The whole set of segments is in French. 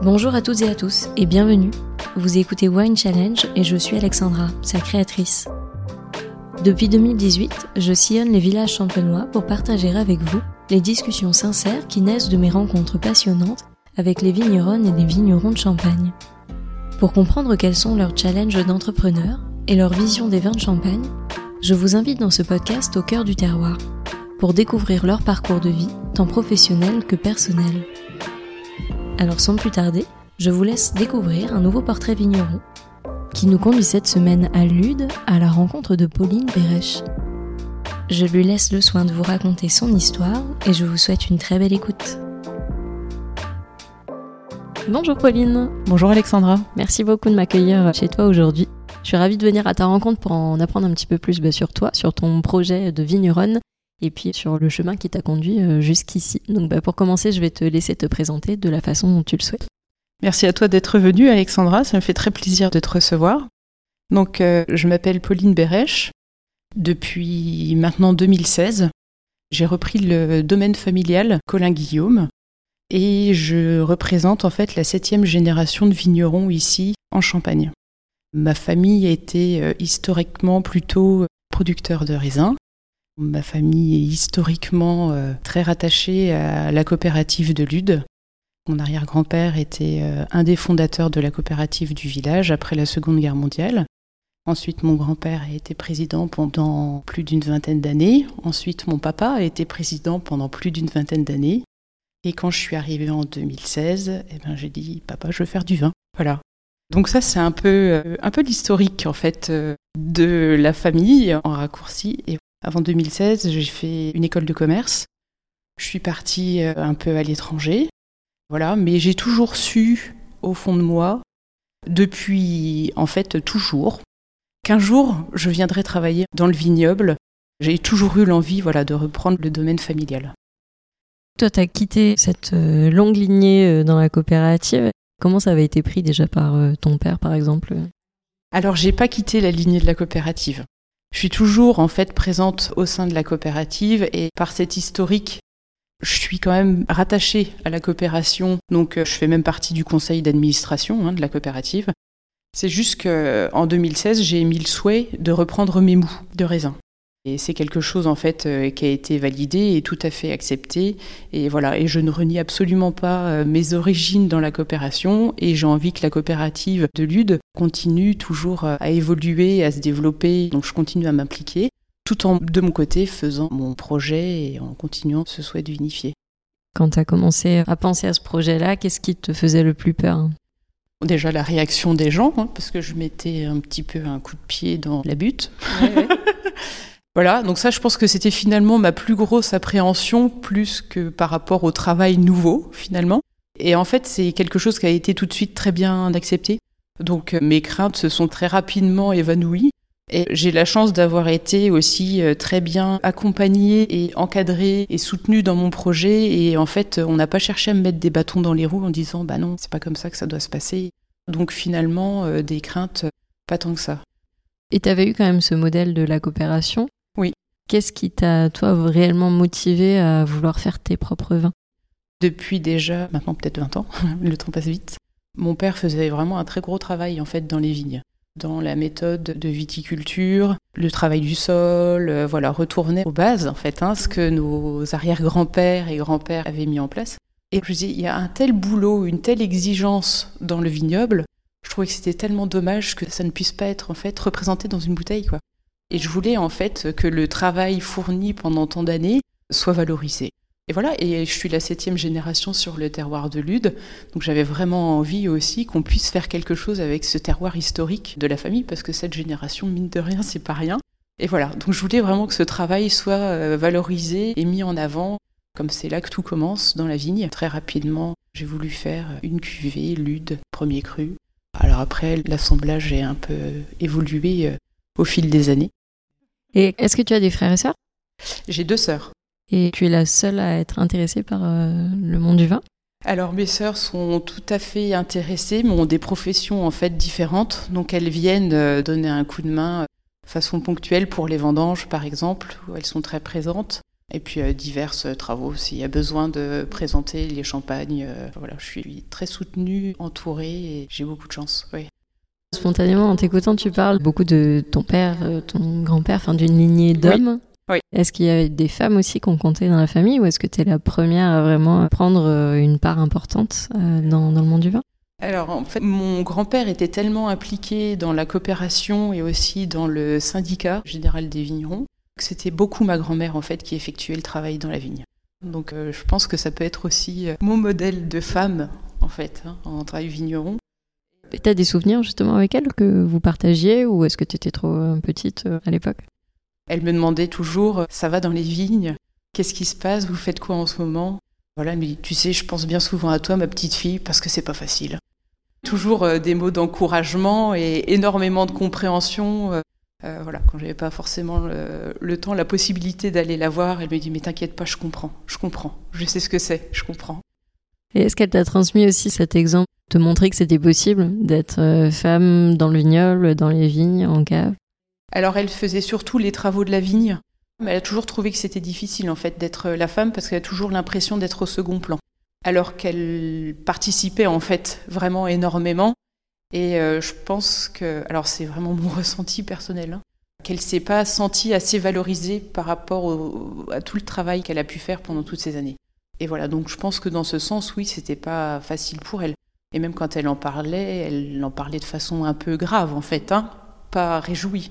Bonjour à toutes et à tous et bienvenue. Vous écoutez Wine Challenge et je suis Alexandra, sa créatrice. Depuis 2018, je sillonne les villages champenois pour partager avec vous les discussions sincères qui naissent de mes rencontres passionnantes avec les vigneronnes et les vignerons de Champagne. Pour comprendre quels sont leurs challenges d'entrepreneurs et leur vision des vins de Champagne, je vous invite dans ce podcast au cœur du terroir pour découvrir leur parcours de vie, tant professionnel que personnel. Alors sans plus tarder, je vous laisse découvrir un nouveau portrait vigneron qui nous conduit cette semaine à Lude à la rencontre de Pauline Bérèche. Je lui laisse le soin de vous raconter son histoire et je vous souhaite une très belle écoute. Bonjour Pauline. Bonjour Alexandra. Merci beaucoup de m'accueillir chez toi aujourd'hui. Je suis ravie de venir à ta rencontre pour en apprendre un petit peu plus bah, sur toi, sur ton projet de vigneronne et puis sur le chemin qui t'a conduit euh, jusqu'ici. Donc bah, pour commencer, je vais te laisser te présenter de la façon dont tu le souhaites. Merci à toi d'être venue Alexandra, ça me fait très plaisir de te recevoir. Donc euh, je m'appelle Pauline Bérèche. Depuis maintenant 2016, j'ai repris le domaine familial Colin Guillaume et je représente en fait la septième génération de vignerons ici en Champagne. Ma famille a été euh, historiquement plutôt producteur de raisins Ma famille est historiquement euh, très rattachée à la coopérative de Lude. Mon arrière-grand-père était euh, un des fondateurs de la coopérative du village après la Seconde Guerre mondiale. Ensuite, mon grand-père a été président pendant plus d'une vingtaine d'années. Ensuite, mon papa a été président pendant plus d'une vingtaine d'années. Et quand je suis arrivée en 2016, eh ben, j'ai dit, papa, je veux faire du vin. Voilà. Donc ça, c'est un peu, euh, un peu l'historique, en fait, de la famille en raccourci. Avant 2016, j'ai fait une école de commerce. Je suis partie euh, un peu à l'étranger. Voilà, mais j'ai toujours su au fond de moi, depuis en fait toujours, qu'un jour je viendrai travailler dans le vignoble. J'ai toujours eu l'envie voilà, de reprendre le domaine familial. Toi, tu as quitté cette euh, longue lignée euh, dans la coopérative. Comment ça avait été pris déjà par ton père, par exemple? Alors, j'ai pas quitté la lignée de la coopérative. Je suis toujours en fait présente au sein de la coopérative et par cet historique, je suis quand même rattachée à la coopération, donc euh, je fais même partie du conseil d'administration hein, de la coopérative. C'est juste qu'en 2016, j'ai émis le souhait de reprendre mes mous de raisin. Et c'est quelque chose en fait euh, qui a été validé et tout à fait accepté. Et voilà, et je ne renie absolument pas euh, mes origines dans la coopération. Et j'ai envie que la coopérative de Lude continue toujours euh, à évoluer, à se développer. Donc je continue à m'impliquer, tout en de mon côté faisant mon projet et en continuant ce souhait d'unifier. Quand tu as commencé à penser à ce projet-là, qu'est-ce qui te faisait le plus peur? Déjà la réaction des gens, hein, parce que je mettais un petit peu un coup de pied dans la butte. Voilà, donc ça, je pense que c'était finalement ma plus grosse appréhension, plus que par rapport au travail nouveau, finalement. Et en fait, c'est quelque chose qui a été tout de suite très bien accepté. Donc euh, mes craintes se sont très rapidement évanouies. Et j'ai la chance d'avoir été aussi euh, très bien accompagnée et encadrée et soutenue dans mon projet. Et en fait, on n'a pas cherché à me mettre des bâtons dans les roues en disant bah non, c'est pas comme ça que ça doit se passer. Donc finalement, euh, des craintes, pas tant que ça. Et tu avais eu quand même ce modèle de la coopération. Qu'est-ce qui t'a, toi, réellement motivé à vouloir faire tes propres vins? Depuis déjà, maintenant peut-être 20 ans, le temps passe vite. Mon père faisait vraiment un très gros travail en fait dans les vignes, dans la méthode de viticulture, le travail du sol, euh, voilà, retourner aux bases en fait, hein, ce que nos arrière-grands-pères et grands-pères avaient mis en place. Et je dis, il y a un tel boulot, une telle exigence dans le vignoble, je trouvais que c'était tellement dommage que ça ne puisse pas être en fait représenté dans une bouteille quoi. Et je voulais en fait que le travail fourni pendant tant d'années soit valorisé. Et voilà, et je suis la septième génération sur le terroir de Lude, donc j'avais vraiment envie aussi qu'on puisse faire quelque chose avec ce terroir historique de la famille, parce que cette génération, mine de rien, c'est pas rien. Et voilà, donc je voulais vraiment que ce travail soit euh, valorisé et mis en avant, comme c'est là que tout commence dans la vigne. Très rapidement, j'ai voulu faire une cuvée, Lude, premier cru. Alors après, l'assemblage est un peu évolué euh, au fil des années. Et est-ce que tu as des frères et sœurs? J'ai deux sœurs. Et tu es la seule à être intéressée par euh, le monde du vin? Alors mes sœurs sont tout à fait intéressées, mais ont des professions en fait différentes. Donc elles viennent euh, donner un coup de main de euh, façon ponctuelle pour les vendanges par exemple, où elles sont très présentes. Et puis euh, divers travaux s'il y a besoin de présenter les champagnes. voilà, je suis très soutenue, entourée et j'ai beaucoup de chance. Oui. Spontanément, en t'écoutant, tu parles beaucoup de ton père, ton grand-père, enfin d'une lignée d'hommes. Oui. Est-ce qu'il y avait des femmes aussi qui ont compté dans la famille ou est-ce que tu es la première à vraiment prendre une part importante dans, dans le monde du vin? Alors en fait, mon grand-père était tellement impliqué dans la coopération et aussi dans le syndicat général des vignerons que c'était beaucoup ma grand-mère en fait qui effectuait le travail dans la vigne. Donc euh, je pense que ça peut être aussi euh, mon modèle de femme en fait hein, en travail vigneron. Et t'as des souvenirs justement avec elle que vous partagiez ou est-ce que tu étais trop euh, petite à l'époque? Elle me demandait toujours ça va dans les vignes? Qu'est-ce qui se passe? Vous faites quoi en ce moment? Voilà, dit, tu sais, je pense bien souvent à toi, ma petite fille, parce que c'est pas facile. Toujours euh, des mots d'encouragement et énormément de compréhension. Euh, euh, voilà, quand j'avais pas forcément le, temps, la possibilité d'aller la voir, elle me dit mais t'inquiète pas, je comprends, je comprends, je sais ce que c'est, je comprends. Et est-ce qu'elle t'a transmis aussi cet exemple, te montrer que c'était possible d'être femme dans le vignoble, dans les vignes, en cave Alors elle faisait surtout les travaux de la vigne, mais elle a toujours trouvé que c'était difficile en fait d'être la femme parce qu'elle a toujours l'impression d'être au second plan alors qu'elle participait en fait vraiment énormément. Et euh, je pense que, alors c'est vraiment mon ressenti personnel, hein, qu'elle s'est pas sentie assez valorisée par rapport à tout le travail qu'elle a pu faire pendant toutes ces années. Et voilà, donc je pense que dans ce sens, oui, c'était pas facile pour elle. Et même quand elle en parlait, elle en parlait de façon un peu grave en fait, hein, pas réjouie.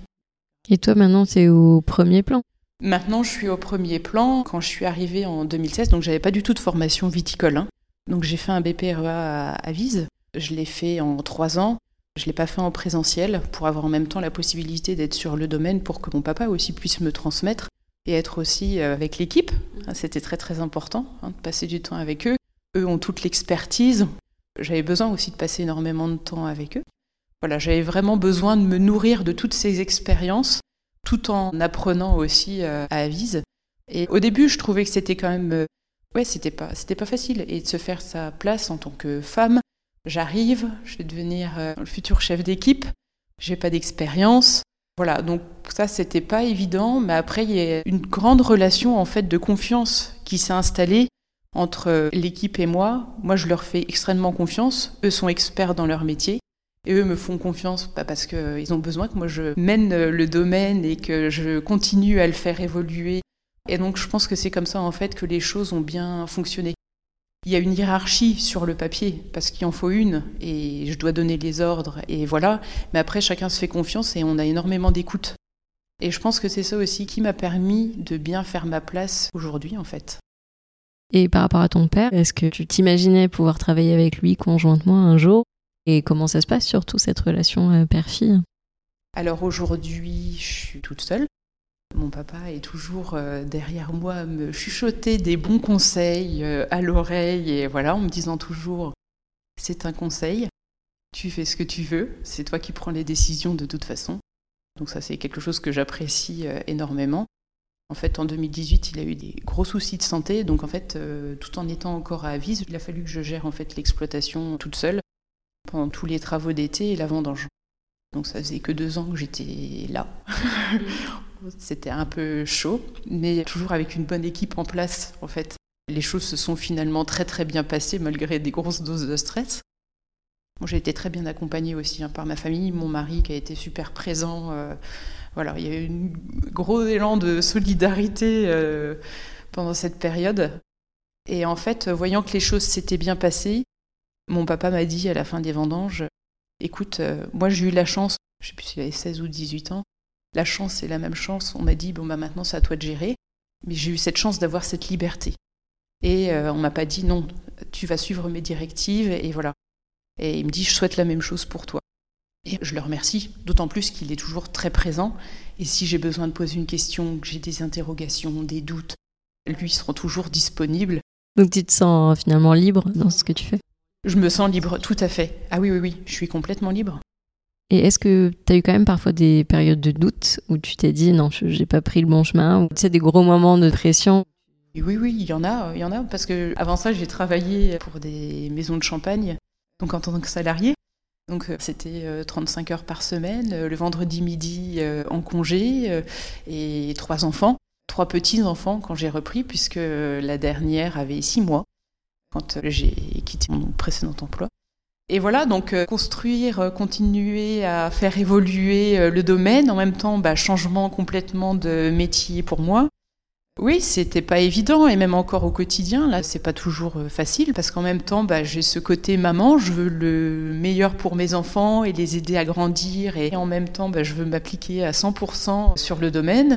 Et toi maintenant, c'est au premier plan? Maintenant, je suis au premier plan. Quand je suis arrivée en 2016, donc j'avais pas du tout de formation viticole. Hein. Donc j'ai fait un BPREA à, Vise. Je l'ai fait en trois ans. Je l'ai pas fait en présentiel pour avoir en même temps la possibilité d'être sur le domaine pour que mon papa aussi puisse me transmettre et être aussi euh, avec l'équipe. C'était très très important hein, de passer du temps avec eux. Eux ont toute l'expertise. J'avais besoin aussi de passer énormément de temps avec eux. Voilà, j'avais vraiment besoin de me nourrir de toutes ces expériences tout en apprenant aussi euh, à Avise. Et au début, je trouvais que c'était quand même, euh, ouais, c'était pas, c'était pas facile et de se faire sa place en tant que femme. J'arrive, je vais devenir euh, le futur chef d'équipe. J'ai pas d'expérience. Voilà, donc ça c'était pas évident, mais après il y a une grande relation en fait de confiance qui s'est installée entre l'équipe et moi. Moi je leur fais extrêmement confiance, eux sont experts dans leur métier et eux me font confiance pas parce qu'ils ont besoin que moi je mène le domaine et que je continue à le faire évoluer. Et donc je pense que c'est comme ça en fait que les choses ont bien fonctionné. Il y a une hiérarchie sur le papier parce qu'il en faut une et je dois donner les ordres et voilà. Mais après chacun se fait confiance et on a énormément d'écoute. Et je pense que c'est ça aussi qui m'a permis de bien faire ma place aujourd'hui en fait. Et par rapport à ton père, est-ce que tu t'imaginais pouvoir travailler avec lui conjointement un jour et comment ça se passe surtout cette relation euh, père-fille? Alors aujourd'hui, je suis toute seule. Mon papa est toujours euh, derrière moi me chuchoter des bons conseils euh, à l'oreille et voilà, en me disant toujours c'est un conseil, tu fais ce que tu veux, c'est toi qui prends les décisions de toute façon. Donc ça c'est quelque chose que j'apprécie énormément. En fait, en 2018, il a eu des gros soucis de santé, donc en fait, tout en étant encore à Avise, il a fallu que je gère en fait l'exploitation toute seule pendant tous les travaux d'été et la vendange. Donc ça faisait que deux ans que j'étais là. C'était un peu chaud, mais toujours avec une bonne équipe en place en fait. Les choses se sont finalement très très bien passées malgré des grosses doses de stress. j'ai été très bien accompagnée aussi hein, par ma famille, mon mari qui a été super présent. Euh, il y a eu un gros élan de solidarité euh, pendant cette période. Et en fait, voyant que les choses s'étaient bien passées, mon papa m'a dit à la fin des vendanges, écoute, euh, moi j'ai eu la chance, je sais plus s'il avait 16 ou 18 ans, la chance c'est la même chance, on m'a dit, bon bah maintenant c'est à toi de gérer, mais j'ai eu cette chance d'avoir cette liberté. Et euh, on m'a pas dit, non, tu vas suivre mes directives, et voilà. Et il me dit, je souhaite la même chose pour toi. Et je le remercie, d'autant plus qu'il est toujours très présent. Et si j'ai besoin de poser une question, que j'ai des interrogations, des doutes, lui sera toujours disponible. Donc tu te sens finalement libre dans ce que tu fais? Je me sens libre, tout à fait. Ah oui, oui, oui, je suis complètement libre. Et est-ce que tu as eu quand même parfois des périodes de doute où tu t'es dit non, j'ai pas pris le bon chemin, ou tu sais, des gros moments de pression? Oui, oui, il y en a, il y en a, parce que avant ça, j'ai travaillé pour des maisons de champagne, donc en tant que salarié. Donc euh, c'était 35 euh, heures par semaine, euh, le vendredi midi en congé et trois enfants. trois petits-enfants quand j'ai repris, puisque la dernière avait six mois quand j'ai quitté mon précédent emploi. Et voilà, donc construire, continuer à faire évoluer le domaine, en même temps, bah, changement complètement de métier pour moi. Oui, c'était pas évident, et même encore au quotidien, là, c'est pas toujours facile, parce qu'en même temps, bah, j'ai ce côté maman, je veux le meilleur pour mes enfants et les aider à grandir, et en même temps, bah, je veux m'appliquer à 100% sur le domaine.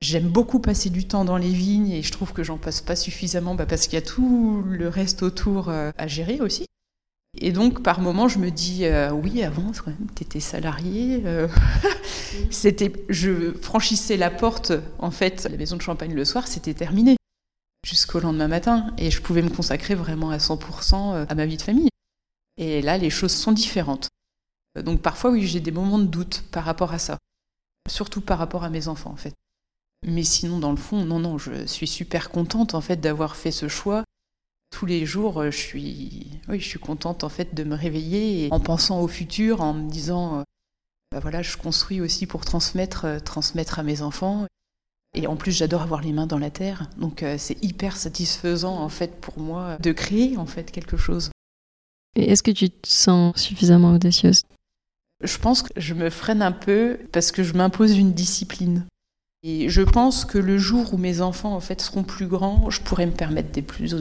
J'aime beaucoup passer du temps dans les vignes et je trouve que j'en passe pas suffisamment parce qu'il y a tout le reste autour à gérer aussi. Et donc, par moments, je me dis, euh, oui, avant, quand même, tu étais salarié. Euh, c'était, je franchissais la porte, en fait, à la maison de champagne le soir, c'était terminé. Jusqu'au lendemain matin. Et je pouvais me consacrer vraiment à 100% euh, à ma vie de famille. Et là, les choses sont différentes. Donc, parfois, oui, j'ai des moments de doute par rapport à ça. Surtout par rapport à mes enfants, en fait. Mais sinon, dans le fond, non, non, je suis super contente, en fait, d'avoir fait ce choix tous les jours, euh, je suis, oui, je suis contente en fait de me réveiller en pensant au futur, en me disant, bah voilà, je construis aussi pour transmettre, euh, transmettre à mes enfants. Et en plus, j'adore avoir les mains dans la terre, donc c'est hyper satisfaisant en fait pour moi de créer en fait quelque chose. Et est-ce que tu te sens suffisamment audacieuse? Je pense que je me freine un peu parce que je m'impose une discipline. Et je pense que le jour où mes enfants en fait seront plus grands, je pourrais me permettre d'être plus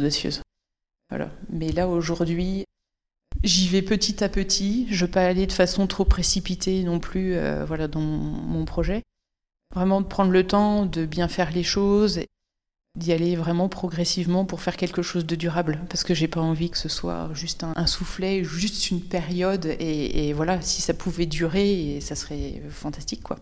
Mais là, aujourd'hui, j'y vais petit à petit. Je ne veux pas aller de façon trop précipitée non plus euh, voilà, dans mon projet. Vraiment de prendre le temps de bien faire les choses, d'y aller vraiment progressivement pour faire quelque chose de durable. Parce que j'ai pas envie que ce soit juste un, soufflet, juste une période. Et, et, voilà, si ça pouvait durer, ça serait fantastique, quoi.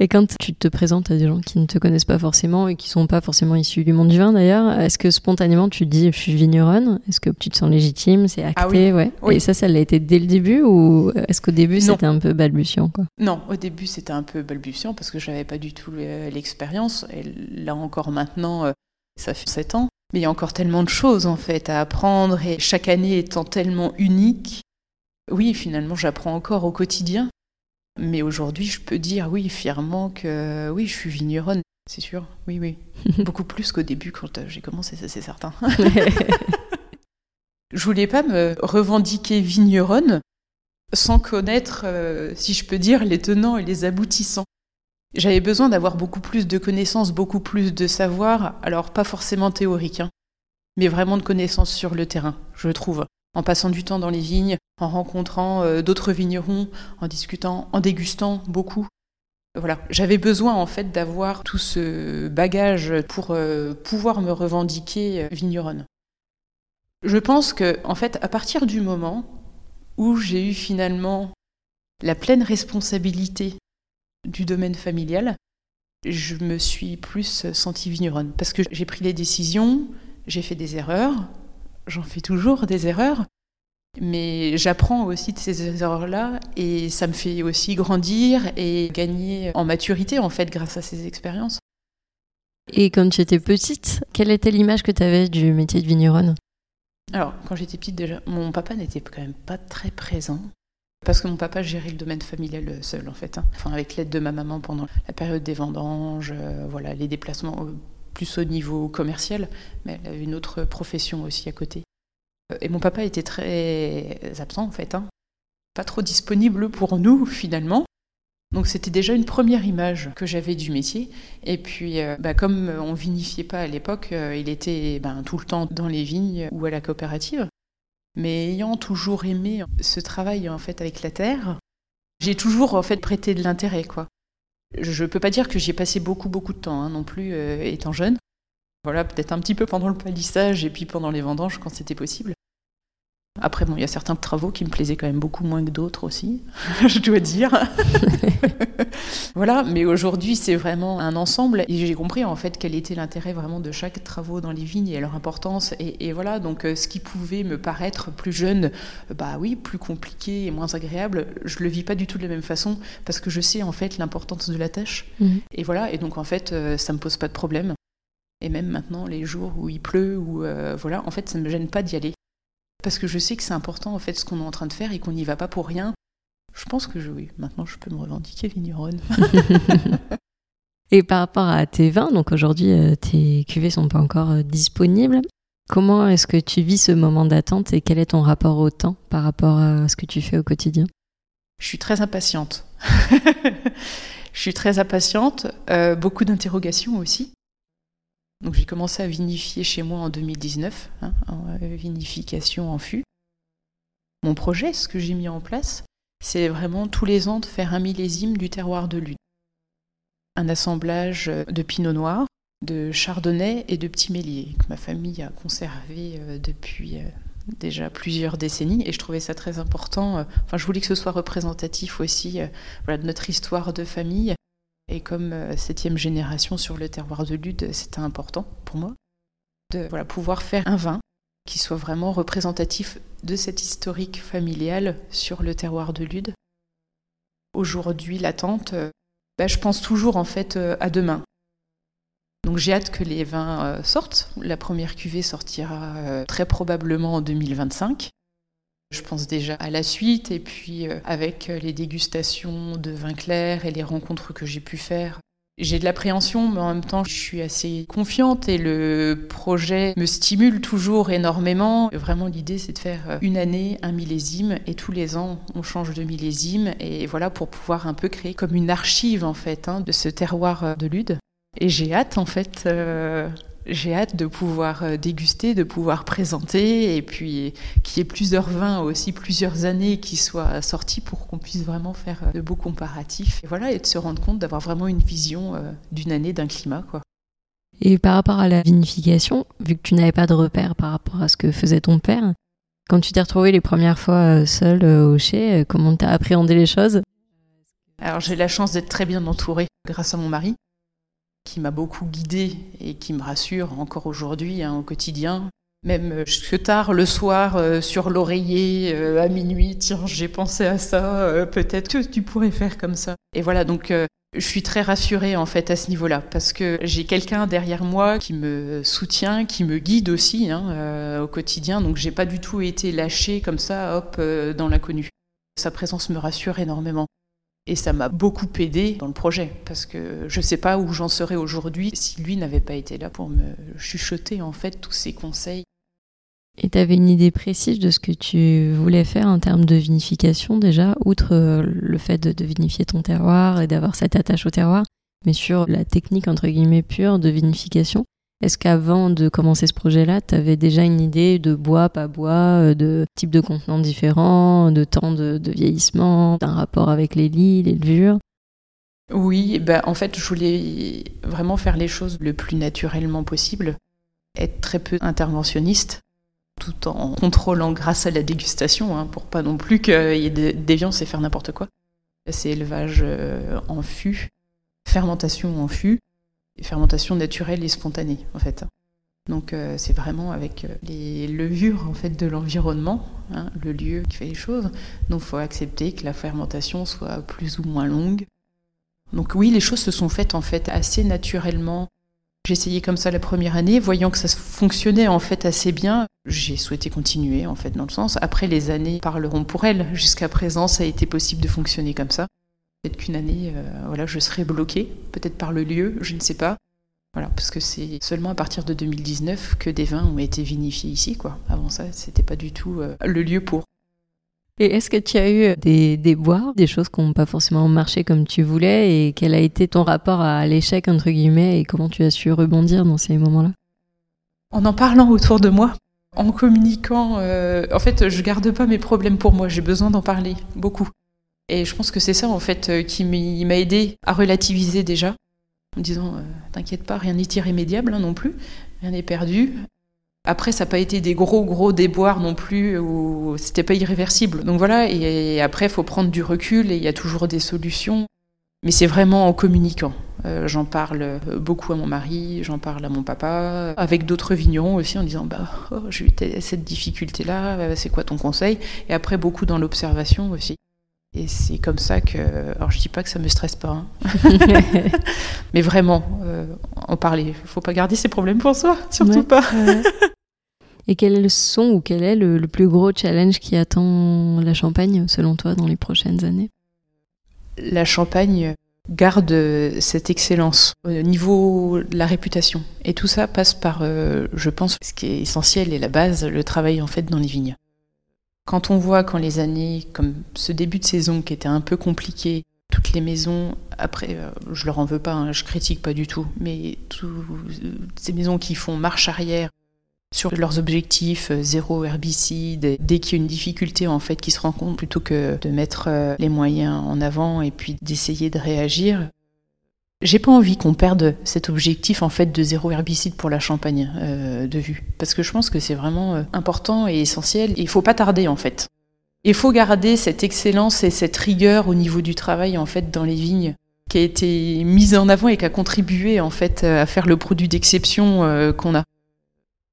Et quand tu te présentes à des gens qui ne te connaissent pas forcément et qui sont pas forcément issus du monde du vin d'ailleurs, est-ce que spontanément tu dis je suis vigneronne? Est-ce que tu te sens légitime? C'est acté? ah oui. Ouais. Oui. Et ça, ça l'a été dès le début ou est-ce qu'au début c'était un peu balbutiant quoi? Non, au début c'était un peu balbutiant parce que j'avais pas du tout l'expérience. Et là encore maintenant, euh, ça fait 7 ans. Mais il y a encore tellement de choses en fait à apprendre et chaque année étant tellement unique. Oui, finalement j'apprends encore au quotidien. Mais aujourd'hui, je peux dire oui, fièrement que oui, je suis vigneronne, c'est sûr. Oui, oui. Beaucoup plus qu'au début quand euh, j'ai commencé, ça c'est certain. je voulais pas me revendiquer vigneronne sans connaître, euh, si je peux dire, les tenants et les aboutissants. J'avais besoin d'avoir beaucoup plus de connaissances, beaucoup plus de savoir, alors pas forcément théorique, hein, mais vraiment de connaissances sur le terrain, je trouve en passant du temps dans les vignes, en rencontrant euh, d'autres vignerons, en discutant, en dégustant beaucoup. Voilà, j'avais besoin en fait d'avoir tout ce bagage pour euh, pouvoir me revendiquer euh, vigneronne. Je pense que en fait, à partir du moment où j'ai eu finalement la pleine responsabilité du domaine familial, je me suis plus sentie vigneronne parce que j'ai pris les décisions, j'ai fait des erreurs, j'en fais toujours des erreurs, mais j'apprends aussi de ces erreurs-là et ça me fait aussi grandir et gagner en maturité en fait grâce à ces expériences. Et quand tu étais petite, quelle était l'image que tu avais du métier de vigneronne? Alors, quand j'étais petite déjà, mon papa n'était quand même pas très présent. Parce que mon papa gérait le domaine familial seul, en fait. Hein. Enfin, avec l'aide de ma maman pendant la période des vendanges, euh, voilà, les déplacements euh, plus au niveau commercial, mais elle avait une autre profession aussi à côté. Et mon papa était très absent en fait, hein. pas trop disponible pour nous finalement. Donc c'était déjà une première image que j'avais du métier. Et puis, euh, bah, comme on vinifiait pas à l'époque, euh, il était ben, tout le temps dans les vignes ou à la coopérative. Mais ayant toujours aimé ce travail en fait avec la terre, j'ai toujours en fait prêté de l'intérêt quoi. Je peux pas dire que j'y ai passé beaucoup beaucoup de temps hein, non plus euh, étant jeune. Voilà, peut-être un petit peu pendant le palissage et puis pendant les vendanges quand c'était possible. Après, bon, il y a certains travaux qui me plaisaient quand même beaucoup moins que d'autres aussi, je dois dire. voilà, mais aujourd'hui, c'est vraiment un ensemble. Et j'ai compris en fait quel était l'intérêt vraiment de chaque travaux dans les vignes et leur importance. Et, voilà, donc euh, ce qui pouvait me paraître plus jeune, bah oui, plus compliqué et moins agréable, je le vis pas du tout de la même façon parce que je sais en fait l'importance de la tâche. Mhm. Et voilà, et donc en fait, euh, ça me pose pas de problème. Et même maintenant, les jours où il pleut, ou euh, voilà, en fait, ça ne me gêne pas d'y aller parce que je sais que c'est important en fait ce qu'on est en train de faire et qu'on n'y va pas pour rien. Je pense que je, oui, maintenant je peux me revendiquer vigneronne. Et par rapport à tes vins, donc aujourd'hui euh, tes cuvées sont pas encore euh, disponibles. Comment est-ce que tu vis ce moment d'attente et quel est ton rapport au temps par rapport à ce que tu fais au quotidien? Je suis très impatiente. je suis très impatiente, euh, beaucoup d'interrogations aussi. Donc j'ai commencé à vinifier chez moi en 2019, hein, en vinification en fût. Mon projet, ce que j'ai mis en place, c'est vraiment tous les ans de faire un millésime du terroir de Lude un assemblage de pinot noir, de chardonnay et de petits méliers que ma famille a conservé euh, depuis euh, déjà plusieurs décennies et je trouvais ça très important. Euh, enfin, je voulais que ce soit représentatif aussi de notre histoire de famille. Et comme septième génération sur le terroir de Lude, c'était important pour moi de voilà, pouvoir faire un vin qui soit vraiment représentatif de cette historique familiale sur le terroir de Lude. Aujourd'hui, l'attente, bah, je pense toujours en fait euh, à demain. Donc j'ai hâte que les vins euh, sortent. La première cuvée sortira euh, très probablement en 2025. Je pense déjà à la suite et puis avec les dégustations de vins clairs et les rencontres que j'ai pu faire, j'ai de l'appréhension, mais en même temps, je suis assez confiante et le projet me stimule toujours énormément. Vraiment, l'idée, c'est de faire euh, une année, un millésime, et tous les ans, on change de millésime, et voilà, pour pouvoir un peu créer comme une archive, en fait, hein, de ce terroir euh, de Lude. Et j'ai hâte, en fait, euh, j'ai hâte de pouvoir euh, déguster, de pouvoir présenter, et puis qu'il y ait plusieurs vins aussi, plusieurs années qui soient sortis pour qu'on puisse vraiment faire euh, de beaux comparatifs. Et voilà, et de se rendre compte d'avoir vraiment une vision euh, d'une année, d'un climat, quoi. Et par rapport à la vinification, vu que tu n'avais pas de repères par rapport à ce que faisait ton père, quand tu t'es retrouvé les premières fois seul au chai, comment t'as appréhendé les choses? Alors j'ai la chance d'être très bien entourée grâce à mon mari qui m'a beaucoup guidée et qui me rassure encore aujourd'hui hein, au quotidien. Même euh, jusque tard le soir euh, sur l'oreiller euh, à minuit, tiens, j'ai pensé à ça, peut-être que tu pourrais faire comme ça. Et voilà, donc je suis très rassurée en fait à ce niveau-là parce que j'ai quelqu'un derrière moi qui me soutient, qui me guide aussi hein, au quotidien. Donc j'ai pas du tout été lâchée comme ça, hop, dans l'inconnu. Sa présence me rassure énormément. Et ça m'a beaucoup aidé dans le projet, parce que je ne sais pas où j'en serais aujourd'hui si lui n'avait pas été là pour me chuchoter en fait tous ses conseils. Et tu avais une idée précise de ce que tu voulais faire en termes de vinification déjà, outre euh, le fait de, vinifier ton terroir et d'avoir cette attache au terroir, mais sur la technique entre guillemets pure de vinification? Est-ce qu'avant de commencer ce projet-là, tu avais déjà une idée de bois, pas bois, euh, de type de contenant différent, de temps de, vieillissement, d'un rapport avec les lits, les levures? Oui, bah, en fait, je voulais vraiment faire les choses le plus naturellement possible, être très peu interventionniste, tout en contrôlant grâce à la dégustation, hein, pour pas non plus qu'il y ait des déviance et faire n'importe quoi. C'est élevage euh, en fût, fermentation en fût, fermentation naturelle et spontanée en fait. Donc euh, c'est vraiment avec euh, les levures en fait de l'environnement, hein, le lieu qui fait les choses. Donc il faut accepter que la fermentation soit plus ou moins longue. Donc oui, les choses se sont faites en fait assez naturellement. J'ai essayé comme ça la première année, voyant que ça fonctionnait en fait assez bien, j'ai souhaité continuer en fait dans le sens. Après les années parleront pour elles. Jusqu'à présent, ça a été possible de fonctionner comme ça. Peut-être qu'une année, euh, voilà, je serai bloquée, peut-être par le lieu, je ne sais pas. Voilà, parce que c'est seulement à partir de 2019 que des vins ont été vinifiés ici, quoi. Avant ça, c'était pas du tout euh, le lieu pour. Et est-ce que tu as eu des, des boires, des choses qui n'ont pas forcément marché comme tu voulais, et quel a été ton rapport à l'échec, entre guillemets, et comment tu as su rebondir dans ces moments-là? En en parlant autour de moi, en communiquant, euh, en fait, je garde pas mes problèmes pour moi, j'ai besoin d'en parler, beaucoup. Et je pense que c'est ça, en fait, euh, qui m'a aidé à relativiser déjà, en me disant, euh, t'inquiète pas, rien n'est irrémédiable hein, non plus, rien n'est perdu. Après, ça n'a pas été des gros, gros déboires non plus, ou c'était pas irréversible. Donc voilà, et, après, il faut prendre du recul, et il y a toujours des solutions. Mais c'est vraiment en communiquant. Euh, j'en parle beaucoup à mon mari, j'en parle à mon papa, avec d'autres vignerons aussi, en disant bah, oh, j'ai eu cette difficulté-là, c'est quoi ton conseil? Et après, beaucoup dans l'observation aussi. Et c'est comme ça que. Alors, je dis pas que ça me stresse pas, hein. mais vraiment, euh, en parler. Il faut pas garder ses problèmes pour soi, surtout pas. Et quels sont ou quel est le, plus gros challenge qui attend la Champagne, selon toi, dans les prochaines années? La Champagne, garde cette excellence au niveau de la réputation. Et tout ça passe par, euh, je pense, ce qui est essentiel et la base, le travail en fait dans les vignes. Quand on voit quand les années comme ce début de saison qui était un peu compliqué, toutes les maisons, après, euh, je leur en veux pas, hein, je critique pas du tout, mais toutes ces maisons qui font marche arrière sur leurs objectifs, euh, zéro herbicide, dès qu'il y a une difficulté en fait qui se rencontre, plutôt que de mettre euh, les moyens en avant et puis d'essayer de réagir. J'ai pas envie qu'on perde cet objectif en fait de zéro herbicide pour la Champagne euh, de vue, parce que je pense que c'est vraiment important et essentiel. Et il faut pas tarder en fait. Il faut garder cette excellence et cette rigueur au niveau du travail en fait dans les vignes qui a été mise en avant et qui a contribué en fait à faire le produit d'exception qu'on a.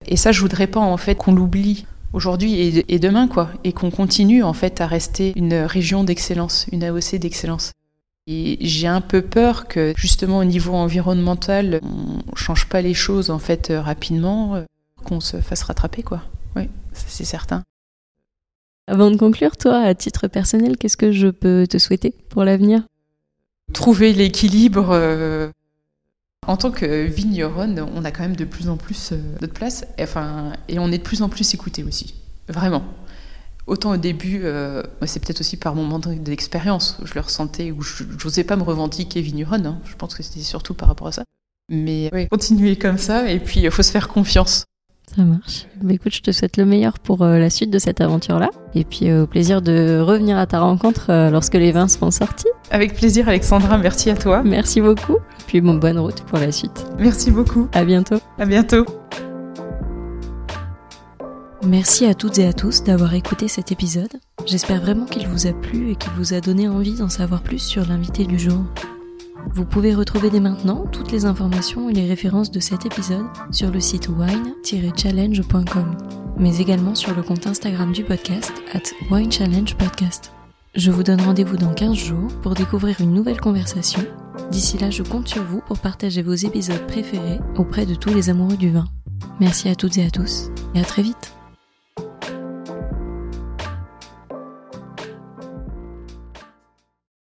Et ça, je voudrais pas en fait qu'on l'oublie aujourd'hui et, demain, quoi, et qu'on continue en fait à rester une région d'excellence, une AOC d'excellence. Et j'ai un peu peur que justement au niveau environnemental, on change pas les choses en fait euh, rapidement, euh, qu'on se fasse rattraper, quoi. Oui, c'est certain. Avant de conclure, toi, à titre personnel, qu'est-ce que je peux te souhaiter pour l'avenir? Trouver l'équilibre euh, en tant que vigneronne, on a quand même de plus en plus de place, et, enfin, et on est de plus en plus écouté aussi, vraiment. Autant au début, euh, c'est peut-être aussi par mon manque d'expérience, je le ressentais, où je n'osais pas me revendiquer vigneronne, hein. je pense que c'était surtout par rapport à ça. Mais ouais, continuer comme ça, et puis il faut se faire confiance. Ça marche. Bah, écoute, je te souhaite le meilleur pour euh, la suite de cette aventure-là. Et puis euh, au plaisir de revenir à ta rencontre euh, lorsque les vins seront sortis. Avec plaisir, Alexandra. Merci à toi. Merci beaucoup. Puis bon, bonne route pour la suite. Merci beaucoup. À bientôt. À bientôt. Merci à toutes et à tous d'avoir écouté cet épisode. J'espère vraiment qu'il vous a plu et qu'il vous a donné envie d'en savoir plus sur l'invité du jour. Vous pouvez retrouver dès maintenant toutes les informations et les références de cet épisode sur le site wine-challenge.com, mais également sur le compte Instagram du podcast at winechallengepodcast. Je vous donne rendez-vous dans 15 jours pour découvrir une nouvelle conversation. D'ici là, je compte sur vous pour partager vos épisodes préférés auprès de tous les amoureux du vin. Merci à toutes et à tous et à très vite.